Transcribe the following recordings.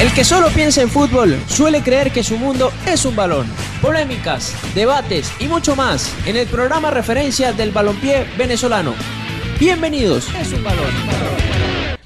El que solo piensa en fútbol suele creer que su mundo es un balón. Polémicas, debates y mucho más en el programa referencia del balompié venezolano. Bienvenidos. Es un balón.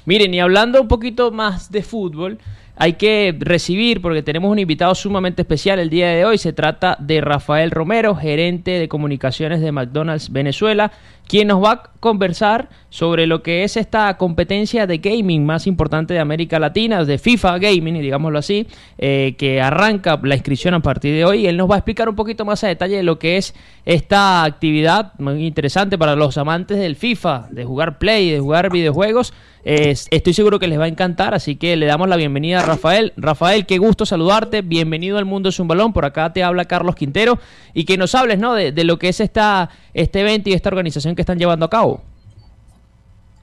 Miren, y hablando un poquito más de fútbol, hay que recibir, porque tenemos un invitado sumamente especial el día de hoy. Se trata de Rafael Romero, gerente de comunicaciones de McDonald's Venezuela, quien nos va a conversar sobre lo que es esta competencia de gaming más importante de América Latina, de FIFA Gaming, digámoslo así, eh, que arranca la inscripción a partir de hoy. Él nos va a explicar un poquito más a detalle de lo que es esta actividad muy interesante para los amantes del FIFA, de jugar play, de jugar videojuegos. Estoy seguro que les va a encantar, así que le damos la bienvenida a Rafael. Rafael, qué gusto saludarte, bienvenido al Mundo es un Balón, por acá te habla Carlos Quintero, y que nos hables ¿no? de, lo que es esta, este evento y esta organización que están llevando a cabo.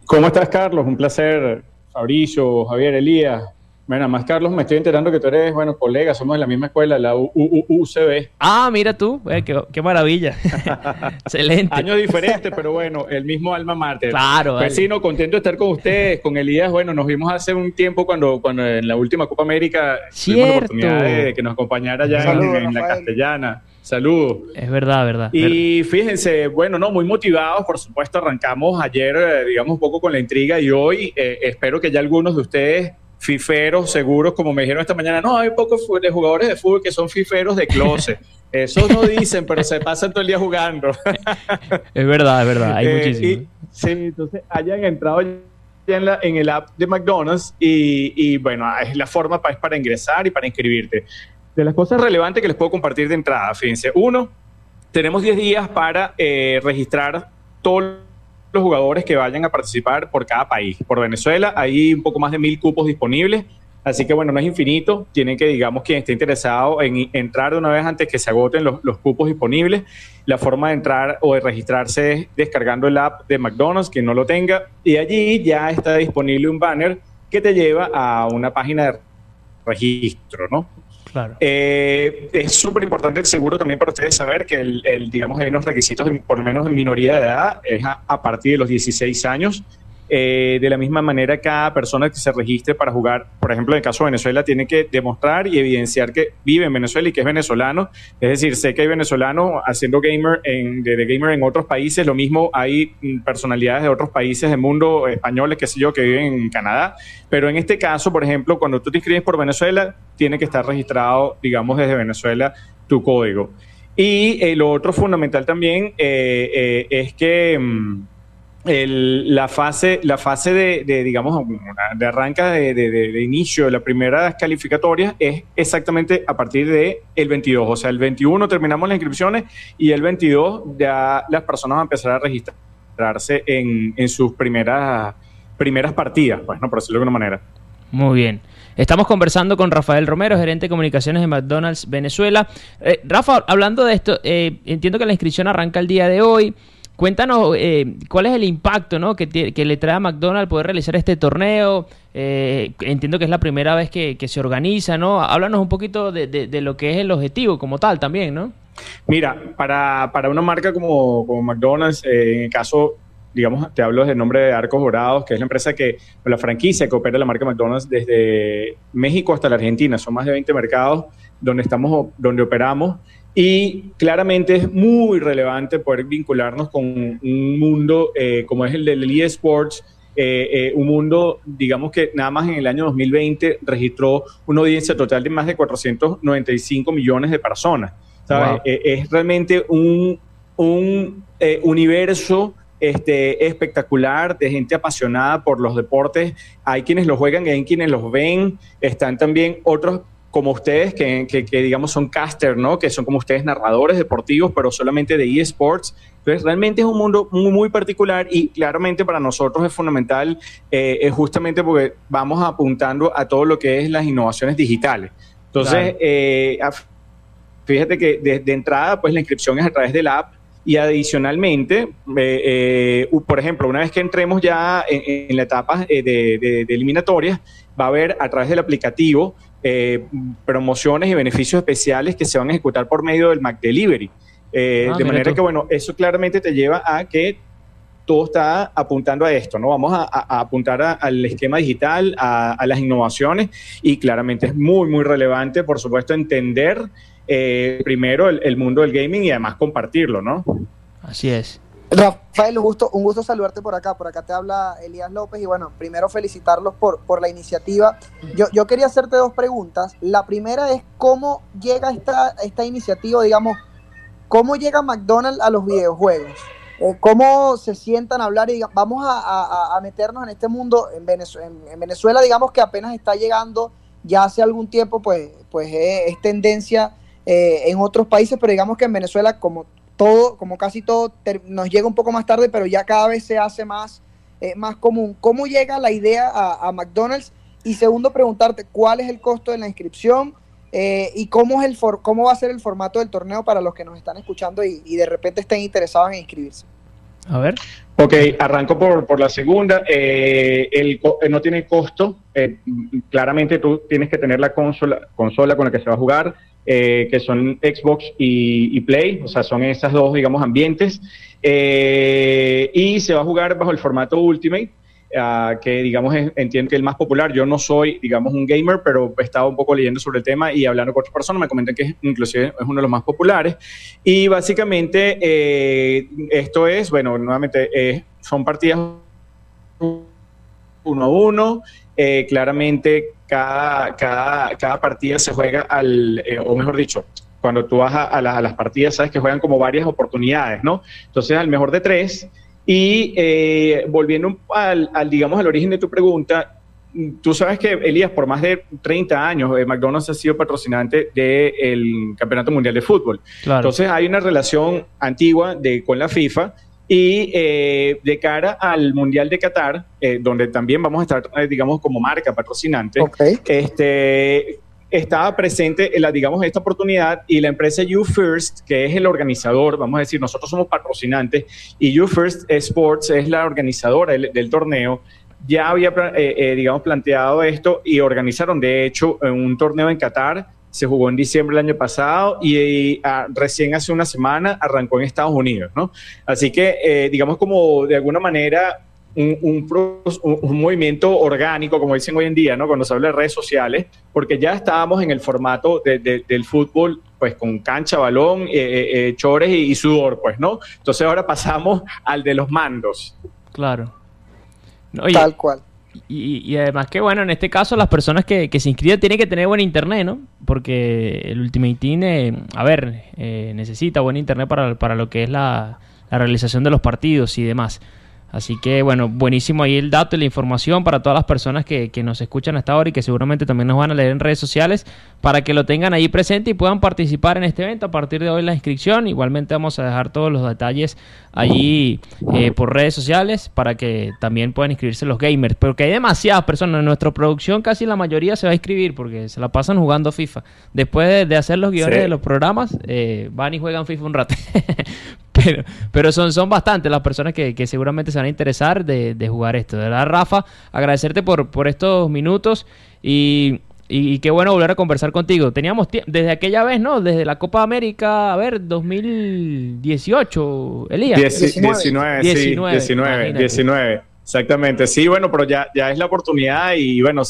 ¿Cómo estás, Carlos? Un placer, Fabricio, Javier, Elías. Bueno, más Carlos, me estoy enterando que tú eres, bueno, colega, somos de la misma escuela, la UCB. Ah, mira tú, eh, qué, maravilla. Excelente. Años diferentes, pero bueno, el mismo alma mater. Claro. Vecino, contento de estar con ustedes, con Elías. Bueno, nos vimos hace un tiempo cuando, cuando en la última Copa América tuvimos la oportunidad de que nos acompañara allá en, la castellana. Saludos. Es verdad, verdad. Y fíjense, bueno, no, muy motivados, por supuesto, arrancamos ayer, eh, digamos, un poco con la intriga y hoy eh, espero que ya algunos de ustedes fiferos seguros, como me dijeron esta mañana, no, hay pocos de jugadores de fútbol que son fiferos de closet. Eso no dicen, pero se pasan todo el día jugando. es verdad, es verdad, hay eh, muchísimos. sí, entonces hayan entrado ya en, la, en el app de McDonald's y, y bueno, es la forma para, es para ingresar y para inscribirte. De las cosas relevantes que les puedo compartir de entrada, fíjense. Uno, tenemos 10 días para eh, registrar todos los jugadores que vayan a participar por cada país. Por Venezuela hay un poco más de mil cupos disponibles, así que bueno, no es infinito. Tienen que, digamos, quien esté interesado en entrar de una vez antes que se agoten los, los cupos disponibles. La forma de entrar o de registrarse es descargando el app de McDonald's, quien no lo tenga, y allí ya está disponible un banner que te lleva a una página de registro, ¿no? Eh, es súper importante, seguro también para ustedes saber que el, digamos, hay unos requisitos, por lo menos en minoría de edad, es a, partir de los 16 años. Eh, de la misma manera, cada persona que se registre para jugar, por ejemplo, en el caso de Venezuela, tiene que demostrar y evidenciar que vive en Venezuela y que es venezolano. Es decir, sé que hay venezolanos haciendo gamer en, de, gamer en otros países. Lo mismo hay mm, personalidades de otros países del mundo, españoles, qué sé yo, que viven en Canadá. Pero en este caso, por ejemplo, cuando tú te inscribes por Venezuela, tiene que estar registrado, digamos, desde Venezuela tu código. Y eh, lo otro fundamental también eh, es que... Mm, la fase, la fase de, digamos, de arranca de, inicio de las primeras calificatorias es exactamente a partir del el 22. O sea, el 21 terminamos las inscripciones y el 22 ya las personas van a empezar a registrarse en, en sus primeras, primeras partidas, pues, ¿no? por decirlo de alguna manera. Muy bien. Estamos conversando con Rafael Romero, gerente de comunicaciones de McDonald's Venezuela. Eh, Rafa, hablando de esto, eh, entiendo que la inscripción arranca el día de hoy. Cuéntanos eh, cuál es el impacto ¿no? que, le trae a McDonald's poder realizar este torneo. Eh, entiendo que es la primera vez que, se organiza, ¿no? Háblanos un poquito de, lo que es el objetivo como tal también, ¿no? Mira, para, una marca como, McDonald's, eh, en el caso, digamos, te hablo del nombre de Arcos Dorados, que es la empresa que, la franquicia que opera la marca McDonald's desde México hasta la Argentina. Son más de 20 mercados donde estamos, donde operamos. Y claramente es muy relevante poder vincularnos con un mundo eh, como es el del eSports, eh, eh, un mundo, digamos que nada más en el año 2020 registró una audiencia total de más de 495 millones de personas. es realmente un, un universo este, espectacular de gente apasionada por los deportes. Hay quienes los juegan, hay quienes los ven. Están también otros como ustedes, que, digamos son caster, ¿no? Que son como ustedes narradores deportivos, pero solamente de eSports. Entonces, realmente es un mundo muy, muy particular y claramente para nosotros es fundamental, eh, es justamente porque vamos apuntando a todo lo que es las innovaciones digitales. Entonces, eh, fíjate que de, entrada, pues la inscripción es a través de la app y adicionalmente, eh, por ejemplo, una vez que entremos ya en, la etapa de, de, eliminatorias, va a haber a través del aplicativo eh, promociones y beneficios especiales que se van a ejecutar por medio del Mac Delivery. Eh, ah, de manera que, bueno, eso claramente te lleva a que todo está apuntando a esto, ¿no? Vamos a, apuntar al esquema digital, a, las innovaciones y claramente es muy, muy relevante, por supuesto, entender eh, primero el, mundo del gaming y además compartirlo, ¿no? Así es. Rafael, un gusto, un gusto saludarte por acá. Por acá te habla Elías López y bueno, primero felicitarlos por, por la iniciativa. Yo, yo quería hacerte dos preguntas. La primera es cómo llega esta, esta iniciativa, digamos, cómo llega McDonald's a los videojuegos. Eh, ¿Cómo se sientan a hablar y digan, vamos a, meternos en este mundo? En Venezuela, digamos que apenas está llegando, ya hace algún tiempo, pues, pues es, tendencia eh, en otros países, pero digamos que en Venezuela, como todo, como casi todo, nos llega un poco más tarde, pero ya cada vez se hace más, eh, más común. ¿Cómo llega la idea a, McDonald's? Y segundo, preguntarte, ¿cuál es el costo de la inscripción? Eh, ¿Y cómo, es el cómo va a ser el formato del torneo para los que nos están escuchando y, de repente estén interesados en inscribirse? A ver. Ok, arranco por, por la segunda. Eh, el, no tiene costo. claramente tú tienes que tener la consola, consola con la que se va a jugar. Eh, que son Xbox y, Play, o sea, son esas dos, digamos, ambientes. Eh, y se va a jugar bajo el formato Ultimate, ah, que, digamos, entiendo que es el más popular. Yo no soy, digamos, un gamer, pero he estado un poco leyendo sobre el tema y hablando con otras personas, me comentan que es, inclusive es uno de los más populares. Y básicamente eh, esto es, bueno, nuevamente, son partidas uno a uno. Claramente cada, cada, cada partida se juega al, eh, o mejor dicho, cuando tú vas a, las partidas, sabes que juegan como varias oportunidades, ¿no? Entonces, al mejor de tres. Y eh, volviendo al, digamos, al origen de tu pregunta, tú sabes que, Elías, por más de 30 años, eh, McDonald's ha sido patrocinante del Campeonato Mundial de Fútbol. Entonces, hay una relación antigua de, con la FIFA y eh, de cara al Mundial de Qatar, eh, donde también vamos a estar, eh, digamos, como marca patrocinante, este, estaba presente, la, digamos, esta oportunidad y la empresa YouFirst, que es el organizador, vamos a decir, nosotros somos patrocinantes y YouFirst Sports es la organizadora del, torneo, ya había, digamos, planteado esto y organizaron, de hecho, un torneo en Qatar se jugó en diciembre del año pasado y, ah, recién hace una semana arrancó en Estados Unidos, ¿no? Así que, eh, digamos, como de alguna manera un, movimiento orgánico, como dicen hoy en día, ¿no? Cuando se habla de redes sociales, porque ya estábamos en el formato del fútbol, pues con cancha, balón, eh, eh, chores y, sudor, pues, ¿no? Entonces ahora pasamos al de los mandos. Claro. Tal cual. Y, además que, bueno, en este caso las personas que, se inscriben tienen que tener buen internet, ¿no? Porque el Ultimate Team, eh, a ver, eh, necesita buen internet para, para lo que es la, la realización de los partidos y demás. Así que bueno, buenísimo ahí el dato y la información para todas las personas que, que, nos escuchan hasta ahora y que seguramente también nos van a leer en redes sociales para que lo tengan ahí presente y puedan participar en este evento. A partir de hoy la inscripción, igualmente vamos a dejar todos los detalles allí eh, por redes sociales para que también puedan inscribirse los gamers. Porque hay demasiadas personas en nuestra producción, casi la mayoría se va a inscribir porque se la pasan jugando FIFA. Después de, hacer los guiones de los programas, eh, van y juegan FIFA un rato. pero, pero son, son bastantes las personas que, que seguramente se van a interesar de, de, jugar esto. De verdad, Rafa, agradecerte por, por estos minutos y, y, qué bueno volver a conversar contigo. Teníamos desde aquella vez, ¿no? Desde la Copa América, a ver, 2018, Elías. 19, 19, 19, 19, Exactamente, sí, bueno, pero ya, ya es la oportunidad y bueno,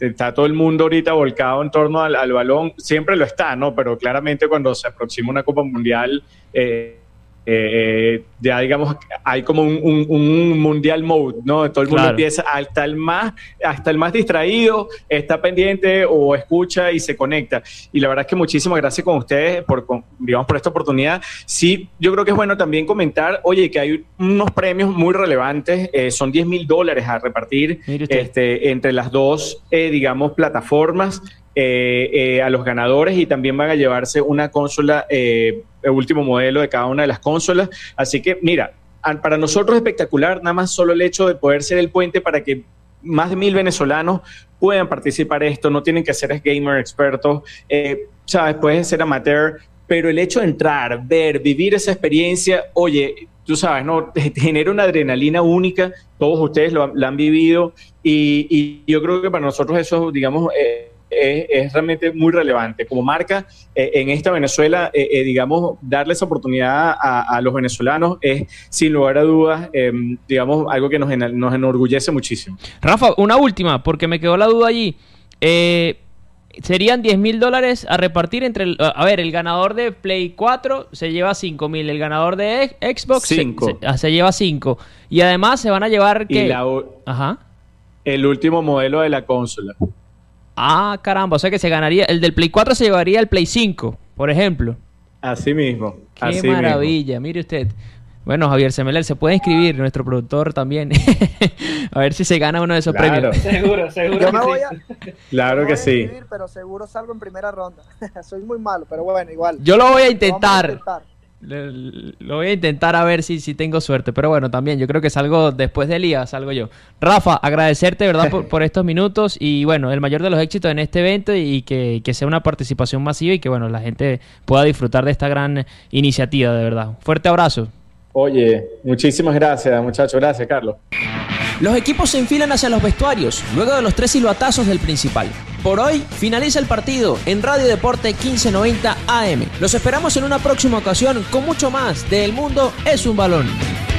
está todo el mundo ahorita volcado en torno al, al balón, siempre lo está, ¿no? Pero claramente cuando se aproxima una Copa Mundial, eh, eh, ya digamos, hay como un, mundial mode, ¿no? Todo el mundo empieza, hasta el, más, hasta el más distraído, está pendiente o escucha y se conecta. Y la verdad es que muchísimas gracias con ustedes por, digamos, por esta oportunidad. Sí, yo creo que es bueno también comentar, oye, que hay unos premios muy relevantes, eh, son 10 mil dólares a repartir este, entre las dos, eh, digamos, plataformas. Eh, eh, a los ganadores y también van a llevarse una consola, eh, el último modelo de cada una de las consolas. Así que, mira, para nosotros es espectacular, nada más solo el hecho de poder ser el puente para que más de mil venezolanos puedan participar en esto, no tienen que ser gamer expertos, sabes, pueden ser amateur, pero el hecho de entrar, ver, vivir esa experiencia, oye, tú sabes, ¿no? Genera una adrenalina única, todos ustedes lo, la han vivido y, y, yo creo que para nosotros eso, digamos, es, realmente muy relevante. Como marca, eh, en esta Venezuela, eh, eh, digamos, darle esa oportunidad a, los venezolanos es, sin lugar a dudas, em, digamos, algo que nos, nos enorgullece muchísimo. Rafa, una última, porque me quedó la duda allí. Serían 10 mil dólares a repartir entre... El, a ver, el ganador de Play 4 se lleva 5 mil, el ganador de Xbox se, ah, se, lleva 5. Y además se van a llevar... Ajá. El último modelo de la consola. Ah, caramba, o sea que se ganaría, el del Play 4 se llevaría el Play 5, por ejemplo. Así mismo. Qué maravilla, mire usted. Bueno, Javier Semeler, se puede inscribir, nuestro productor también. a ver si se gana uno de esos premios. Seguro, seguro. Yo me voy a, claro que sí. pero seguro salgo en primera ronda. Soy muy malo, pero bueno, igual. Yo lo voy a intentar. Lo voy a intentar a ver si, si tengo suerte. Pero bueno, también yo creo que salgo después de Elías, salgo yo. Rafa, agradecerte, ¿verdad?, por, estos minutos y bueno, el mayor de los éxitos en este evento y que, que, sea una participación masiva y que bueno, la gente pueda disfrutar de esta gran iniciativa, de verdad. Fuerte abrazo. Oye, muchísimas gracias, muchachos. Gracias, Carlos. Los equipos se enfilan hacia los vestuarios, luego de los tres silbatazos del principal. Por hoy finaliza el partido en Radio Deporte 1590 AM. Los esperamos en una próxima ocasión con mucho más de El Mundo es un balón.